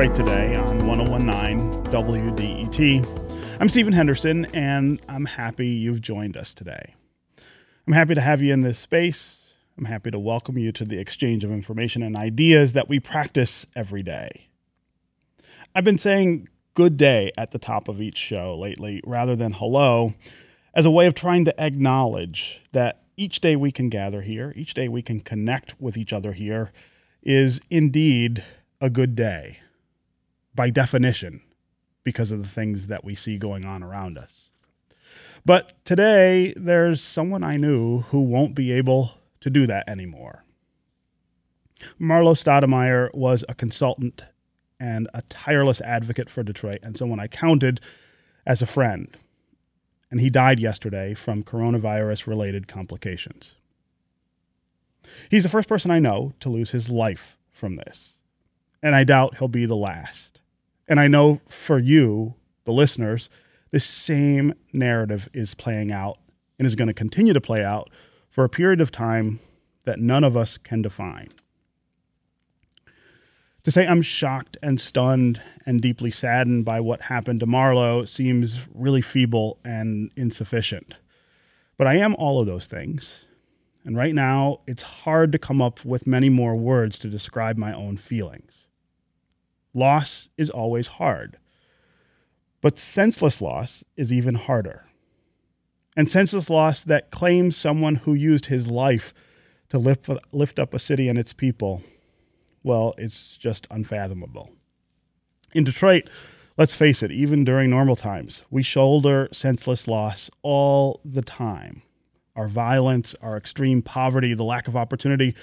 Today on 1019 WDET. I'm Stephen Henderson, and I'm happy you've joined us today. I'm happy to have you in this space. I'm happy to welcome you to the exchange of information and ideas that we practice every day. I've been saying good day at the top of each show lately rather than hello as a way of trying to acknowledge that each day we can gather here, each day we can connect with each other here, is indeed a good day by definition because of the things that we see going on around us. But today, there's someone I knew who won't be able to do that anymore. Marlowe Stoudamire was a consultant and a tireless advocate for Detroit, and someone I counted as a friend and he died yesterday from coronavirus related complications. He's the first person I know to lose his life from this, and I doubt he'll be the last. And I know for you, the listeners, this same narrative is playing out and is going to continue to play out for a period of time that none of us can define. To say I'm shocked and stunned and deeply saddened by what happened to Marlowe seems really feeble and insufficient. But I am all of those things. And right now, it's hard to come up with many more words to describe my own feelings. Loss is always hard, but senseless loss is even harder. And senseless loss that claims someone who used his life to lift, lift up a city and its people well, it's just unfathomable. In Detroit, let's face it, even during normal times, we shoulder senseless loss all the time. Our violence, our extreme poverty, the lack of opportunity,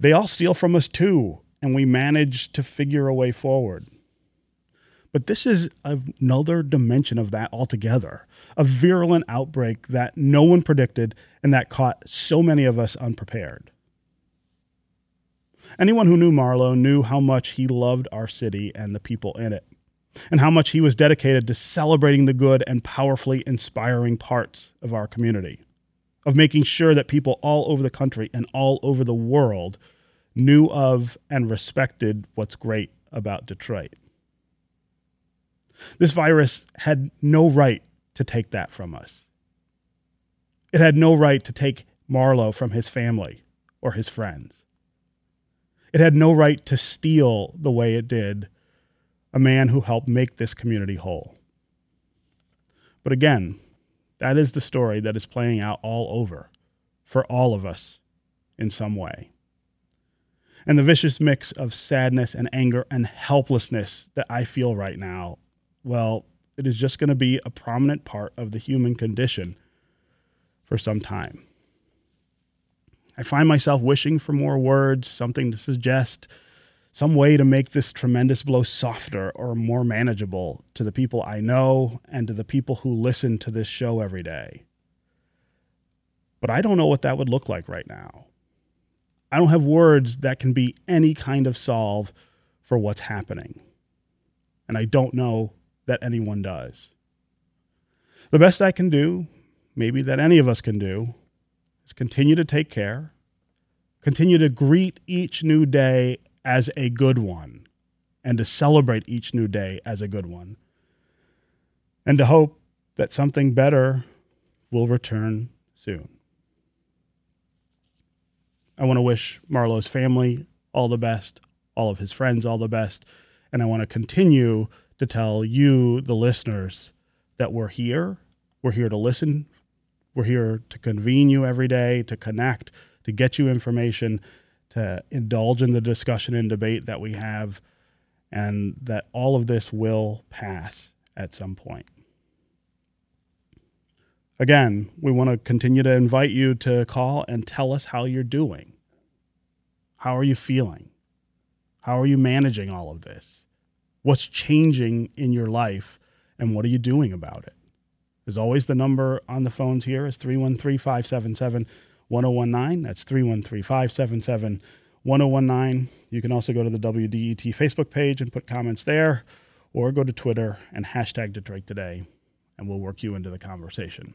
they all steal from us too, and we manage to figure a way forward. But this is another dimension of that altogether a virulent outbreak that no one predicted and that caught so many of us unprepared. Anyone who knew Marlowe knew how much he loved our city and the people in it, and how much he was dedicated to celebrating the good and powerfully inspiring parts of our community, of making sure that people all over the country and all over the world knew of and respected what's great about Detroit. This virus had no right to take that from us. It had no right to take Marlowe from his family or his friends. It had no right to steal the way it did a man who helped make this community whole. But again, that is the story that is playing out all over for all of us in some way. And the vicious mix of sadness and anger and helplessness that I feel right now, well, it is just going to be a prominent part of the human condition for some time. I find myself wishing for more words, something to suggest some way to make this tremendous blow softer or more manageable to the people I know and to the people who listen to this show every day. But I don't know what that would look like right now. I don't have words that can be any kind of solve for what's happening. And I don't know that anyone does. The best I can do, maybe that any of us can do, is continue to take care, continue to greet each new day as a good one, and to celebrate each new day as a good one, and to hope that something better will return soon. I want to wish Marlowe's family all the best, all of his friends all the best, and I want to continue to tell you, the listeners, that we're here. We're here to listen we're here to convene you every day, to connect, to get you information, to indulge in the discussion and debate that we have, and that all of this will pass at some point. Again, we want to continue to invite you to call and tell us how you're doing. How are you feeling? How are you managing all of this? What's changing in your life, and what are you doing about it? As always, the number on the phones here is 313 577 1019. That's 313 577 1019. You can also go to the WDET Facebook page and put comments there, or go to Twitter and hashtag Detroit Today, and we'll work you into the conversation.